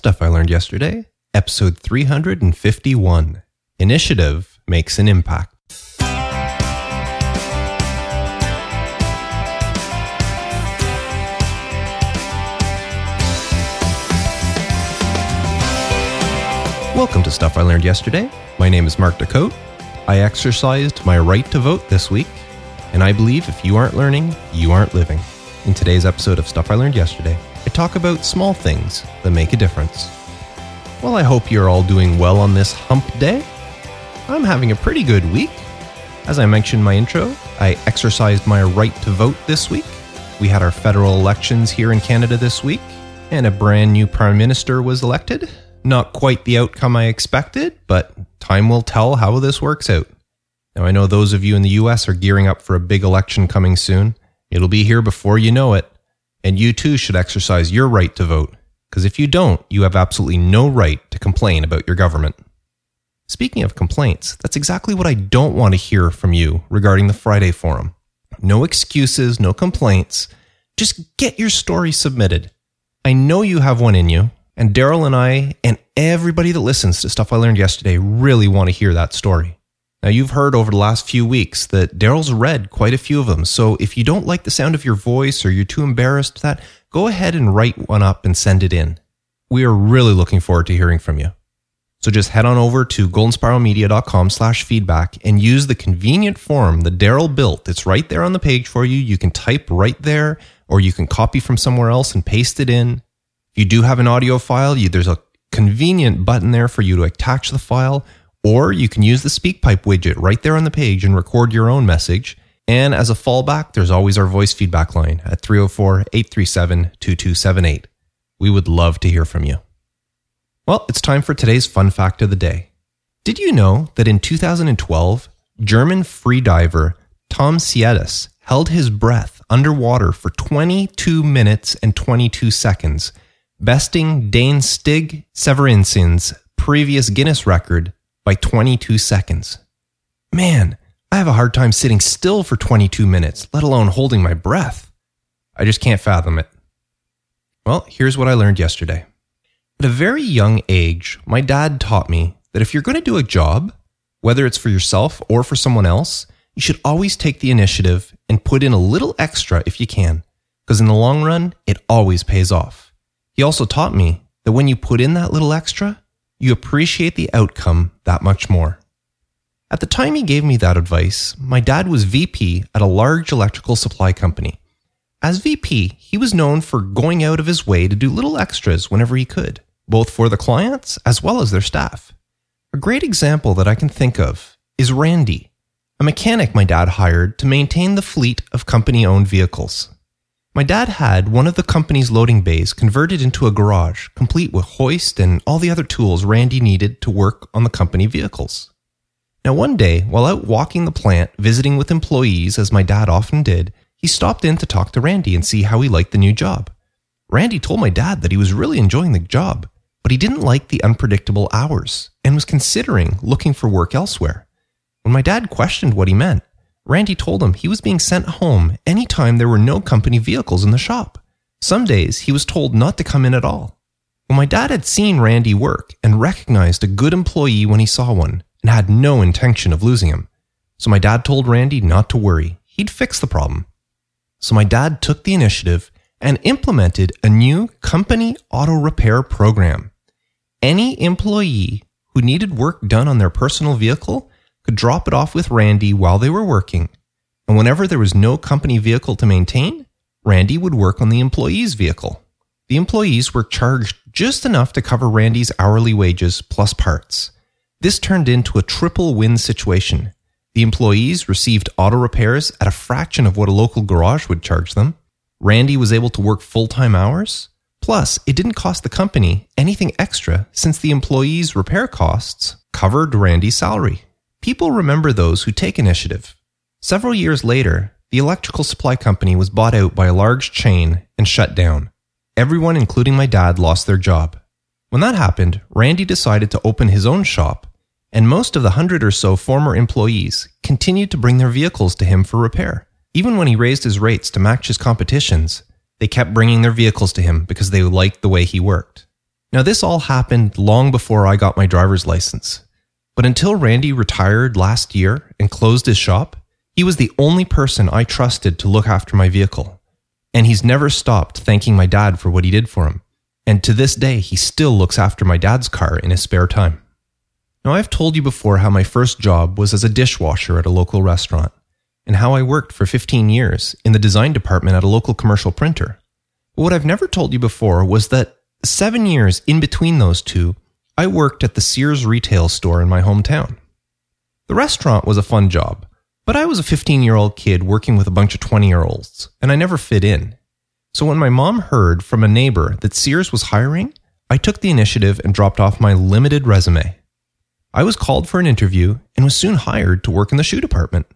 Stuff I Learned Yesterday, episode 351 Initiative Makes an Impact. Welcome to Stuff I Learned Yesterday. My name is Mark Dacote. I exercised my right to vote this week, and I believe if you aren't learning, you aren't living. In today's episode of Stuff I Learned Yesterday, I talk about small things that make a difference. Well, I hope you're all doing well on this hump day. I'm having a pretty good week. As I mentioned in my intro, I exercised my right to vote this week. We had our federal elections here in Canada this week, and a brand new prime minister was elected. Not quite the outcome I expected, but time will tell how this works out. Now, I know those of you in the US are gearing up for a big election coming soon. It'll be here before you know it. And you too should exercise your right to vote, because if you don't, you have absolutely no right to complain about your government. Speaking of complaints, that's exactly what I don't want to hear from you regarding the Friday Forum. No excuses, no complaints. Just get your story submitted. I know you have one in you, and Daryl and I, and everybody that listens to stuff I learned yesterday, really want to hear that story. Now, you've heard over the last few weeks that Daryl's read quite a few of them. So if you don't like the sound of your voice or you're too embarrassed for that, go ahead and write one up and send it in. We are really looking forward to hearing from you. So just head on over to goldenspiralmedia.com slash feedback and use the convenient form that Daryl built. It's right there on the page for you. You can type right there or you can copy from somewhere else and paste it in. If you do have an audio file, you, there's a convenient button there for you to attach the file, or you can use the SpeakPipe widget right there on the page and record your own message. And as a fallback, there's always our voice feedback line at 304 837 2278. We would love to hear from you. Well, it's time for today's fun fact of the day. Did you know that in 2012, German freediver Tom Sietas held his breath underwater for 22 minutes and 22 seconds besting Dane Stig Severinsen's previous Guinness record by 22 seconds. Man, I have a hard time sitting still for 22 minutes, let alone holding my breath. I just can't fathom it. Well, here's what I learned yesterday. At a very young age, my dad taught me that if you're going to do a job, whether it's for yourself or for someone else, you should always take the initiative and put in a little extra if you can, because in the long run, it always pays off. He also taught me that when you put in that little extra, you appreciate the outcome that much more. At the time he gave me that advice, my dad was VP at a large electrical supply company. As VP, he was known for going out of his way to do little extras whenever he could, both for the clients as well as their staff. A great example that I can think of is Randy, a mechanic my dad hired to maintain the fleet of company owned vehicles. My dad had one of the company's loading bays converted into a garage, complete with hoist and all the other tools Randy needed to work on the company vehicles. Now, one day, while out walking the plant, visiting with employees, as my dad often did, he stopped in to talk to Randy and see how he liked the new job. Randy told my dad that he was really enjoying the job, but he didn't like the unpredictable hours and was considering looking for work elsewhere. When my dad questioned what he meant, Randy told him he was being sent home anytime there were no company vehicles in the shop. Some days he was told not to come in at all. Well, my dad had seen Randy work and recognized a good employee when he saw one and had no intention of losing him. So my dad told Randy not to worry, he'd fix the problem. So my dad took the initiative and implemented a new company auto repair program. Any employee who needed work done on their personal vehicle could drop it off with Randy while they were working, and whenever there was no company vehicle to maintain, Randy would work on the employee's vehicle. The employees were charged just enough to cover Randy's hourly wages plus parts. This turned into a triple win situation. The employees received auto repairs at a fraction of what a local garage would charge them. Randy was able to work full time hours. Plus, it didn't cost the company anything extra since the employees' repair costs covered Randy's salary. People remember those who take initiative. Several years later, the electrical supply company was bought out by a large chain and shut down. Everyone, including my dad, lost their job. When that happened, Randy decided to open his own shop, and most of the hundred or so former employees continued to bring their vehicles to him for repair. Even when he raised his rates to match his competitions, they kept bringing their vehicles to him because they liked the way he worked. Now, this all happened long before I got my driver's license. But until Randy retired last year and closed his shop, he was the only person I trusted to look after my vehicle. And he's never stopped thanking my dad for what he did for him. And to this day, he still looks after my dad's car in his spare time. Now, I've told you before how my first job was as a dishwasher at a local restaurant, and how I worked for 15 years in the design department at a local commercial printer. But what I've never told you before was that seven years in between those two, I worked at the Sears retail store in my hometown. The restaurant was a fun job, but I was a 15 year old kid working with a bunch of 20 year olds, and I never fit in. So when my mom heard from a neighbor that Sears was hiring, I took the initiative and dropped off my limited resume. I was called for an interview and was soon hired to work in the shoe department.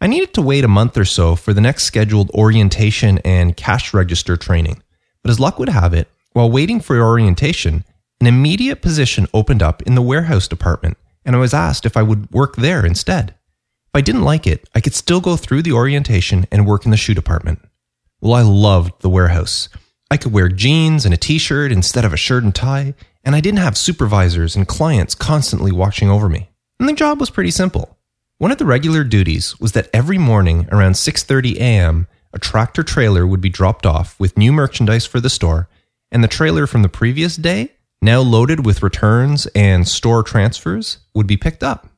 I needed to wait a month or so for the next scheduled orientation and cash register training, but as luck would have it, while waiting for orientation, an immediate position opened up in the warehouse department, and I was asked if I would work there instead. If I didn't like it, I could still go through the orientation and work in the shoe department. Well, I loved the warehouse. I could wear jeans and a t shirt instead of a shirt and tie, and I didn't have supervisors and clients constantly watching over me. And the job was pretty simple. One of the regular duties was that every morning around 6:30 a.m., a tractor trailer would be dropped off with new merchandise for the store, and the trailer from the previous day, now loaded with returns and store transfers, would be picked up.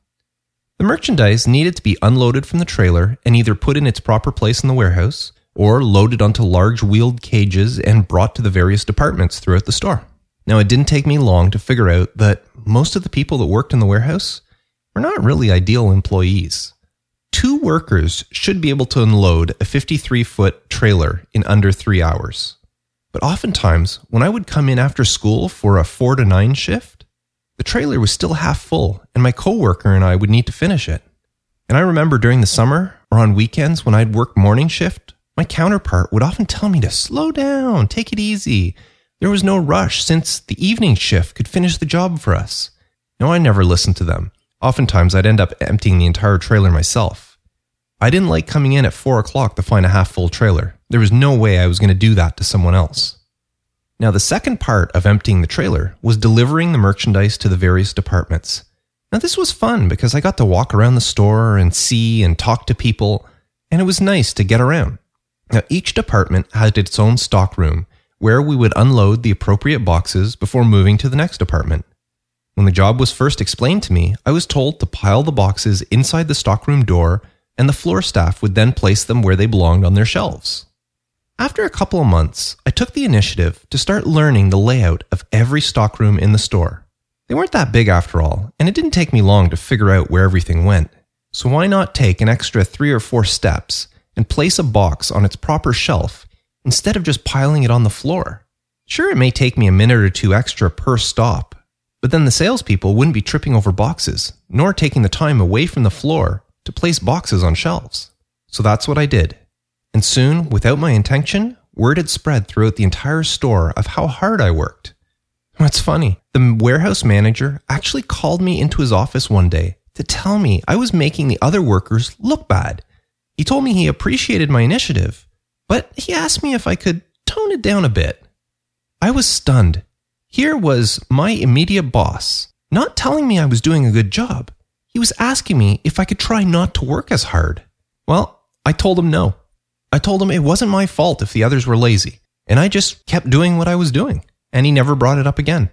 The merchandise needed to be unloaded from the trailer and either put in its proper place in the warehouse or loaded onto large wheeled cages and brought to the various departments throughout the store. Now, it didn't take me long to figure out that most of the people that worked in the warehouse were not really ideal employees. Two workers should be able to unload a 53 foot trailer in under three hours. But oftentimes, when I would come in after school for a 4 to 9 shift, the trailer was still half full, and my coworker and I would need to finish it. And I remember during the summer or on weekends when I'd work morning shift, my counterpart would often tell me to slow down, take it easy, there was no rush since the evening shift could finish the job for us. No, I never listened to them. Oftentimes, I'd end up emptying the entire trailer myself. I didn't like coming in at 4 o'clock to find a half full trailer. There was no way I was going to do that to someone else. Now, the second part of emptying the trailer was delivering the merchandise to the various departments. Now, this was fun because I got to walk around the store and see and talk to people, and it was nice to get around. Now, each department had its own stock room, where we would unload the appropriate boxes before moving to the next department. When the job was first explained to me, I was told to pile the boxes inside the stockroom door, and the floor staff would then place them where they belonged on their shelves. After a couple of months, I took the initiative to start learning the layout of every stockroom in the store. They weren't that big after all, and it didn't take me long to figure out where everything went. So why not take an extra three or four steps and place a box on its proper shelf instead of just piling it on the floor. Sure, it may take me a minute or two extra per stop, but then the salespeople wouldn't be tripping over boxes, nor taking the time away from the floor to place boxes on shelves. So that's what I did. And soon, without my intention, word had spread throughout the entire store of how hard I worked. What's funny, the warehouse manager actually called me into his office one day to tell me I was making the other workers look bad. He told me he appreciated my initiative, but he asked me if I could tone it down a bit. I was stunned. Here was my immediate boss not telling me I was doing a good job. He was asking me if I could try not to work as hard. Well, I told him no. I told him it wasn't my fault if the others were lazy, and I just kept doing what I was doing, and he never brought it up again.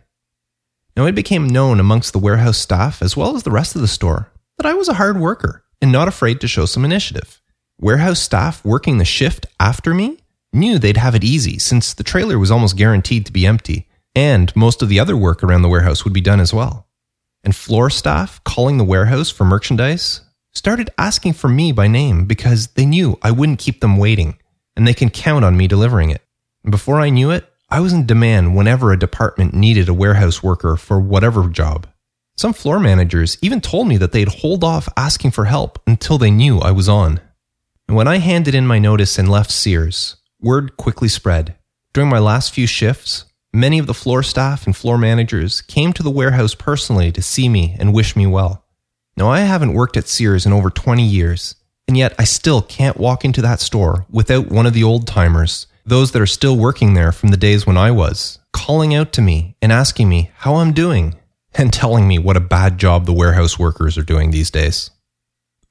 Now, it became known amongst the warehouse staff as well as the rest of the store that I was a hard worker and not afraid to show some initiative. Warehouse staff working the shift after me knew they'd have it easy since the trailer was almost guaranteed to be empty, and most of the other work around the warehouse would be done as well. And floor staff calling the warehouse for merchandise started asking for me by name because they knew I wouldn't keep them waiting and they can count on me delivering it. And before I knew it, I was in demand whenever a department needed a warehouse worker for whatever job. Some floor managers even told me that they'd hold off asking for help until they knew I was on. And when I handed in my notice and left Sears, word quickly spread. During my last few shifts, many of the floor staff and floor managers came to the warehouse personally to see me and wish me well. Now, I haven't worked at Sears in over 20 years, and yet I still can't walk into that store without one of the old timers those that are still working there from the days when I was, calling out to me and asking me how I'm doing and telling me what a bad job the warehouse workers are doing these days.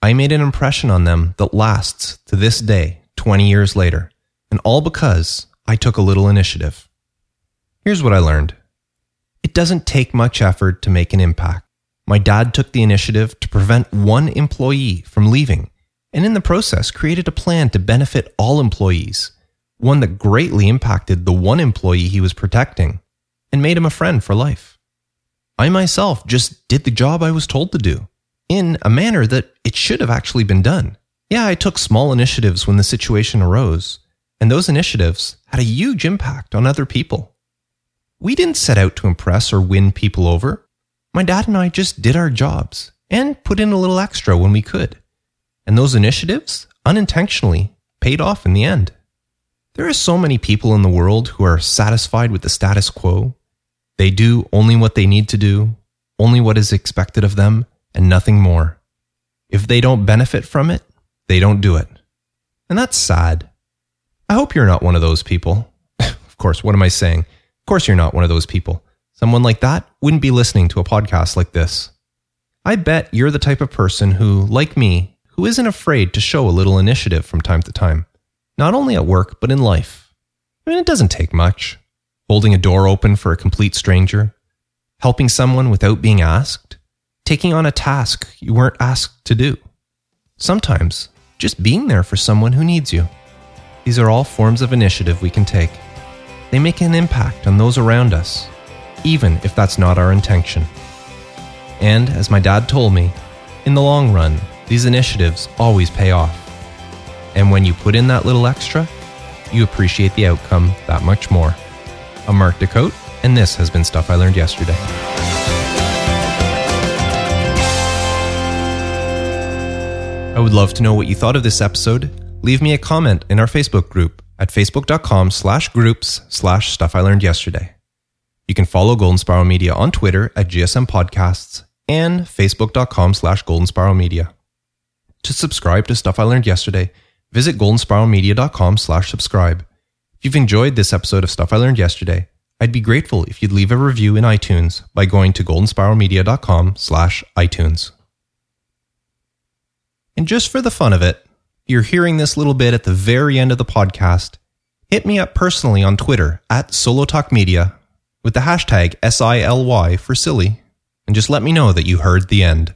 I made an impression on them that lasts to this day, 20 years later, and all because I took a little initiative. Here's what I learned it doesn't take much effort to make an impact. My dad took the initiative to prevent one employee from leaving, and in the process created a plan to benefit all employees, one that greatly impacted the one employee he was protecting and made him a friend for life. I myself just did the job I was told to do in a manner that it should have actually been done. Yeah, I took small initiatives when the situation arose, and those initiatives had a huge impact on other people. We didn't set out to impress or win people over. My dad and I just did our jobs and put in a little extra when we could. And those initiatives, unintentionally, paid off in the end. There are so many people in the world who are satisfied with the status quo. They do only what they need to do, only what is expected of them, and nothing more. If they don't benefit from it, they don't do it. And that's sad. I hope you're not one of those people. of course, what am I saying? Of course, you're not one of those people. Someone like that wouldn't be listening to a podcast like this. I bet you're the type of person who, like me, who isn't afraid to show a little initiative from time to time, not only at work, but in life. I mean, it doesn't take much. Holding a door open for a complete stranger, helping someone without being asked, taking on a task you weren't asked to do. Sometimes, just being there for someone who needs you. These are all forms of initiative we can take. They make an impact on those around us, even if that's not our intention. And as my dad told me, in the long run, these initiatives always pay off. And when you put in that little extra, you appreciate the outcome that much more. I'm Mark DeCote, and this has been Stuff I Learned Yesterday. I would love to know what you thought of this episode. Leave me a comment in our Facebook group at facebook.com slash groups slash stuff I learned yesterday. You can follow Golden Spiral Media on Twitter at GSM Podcasts and facebook.com slash Golden Spiral Media. To subscribe to Stuff I Learned Yesterday, visit goldenspiralmedia.com slash subscribe. If you've enjoyed this episode of Stuff I Learned Yesterday, I'd be grateful if you'd leave a review in iTunes by going to goldenspiralmedia.com slash iTunes. And just for the fun of it, you're hearing this little bit at the very end of the podcast. Hit me up personally on Twitter at SoloTalkMedia with the hashtag SILY for silly, and just let me know that you heard the end.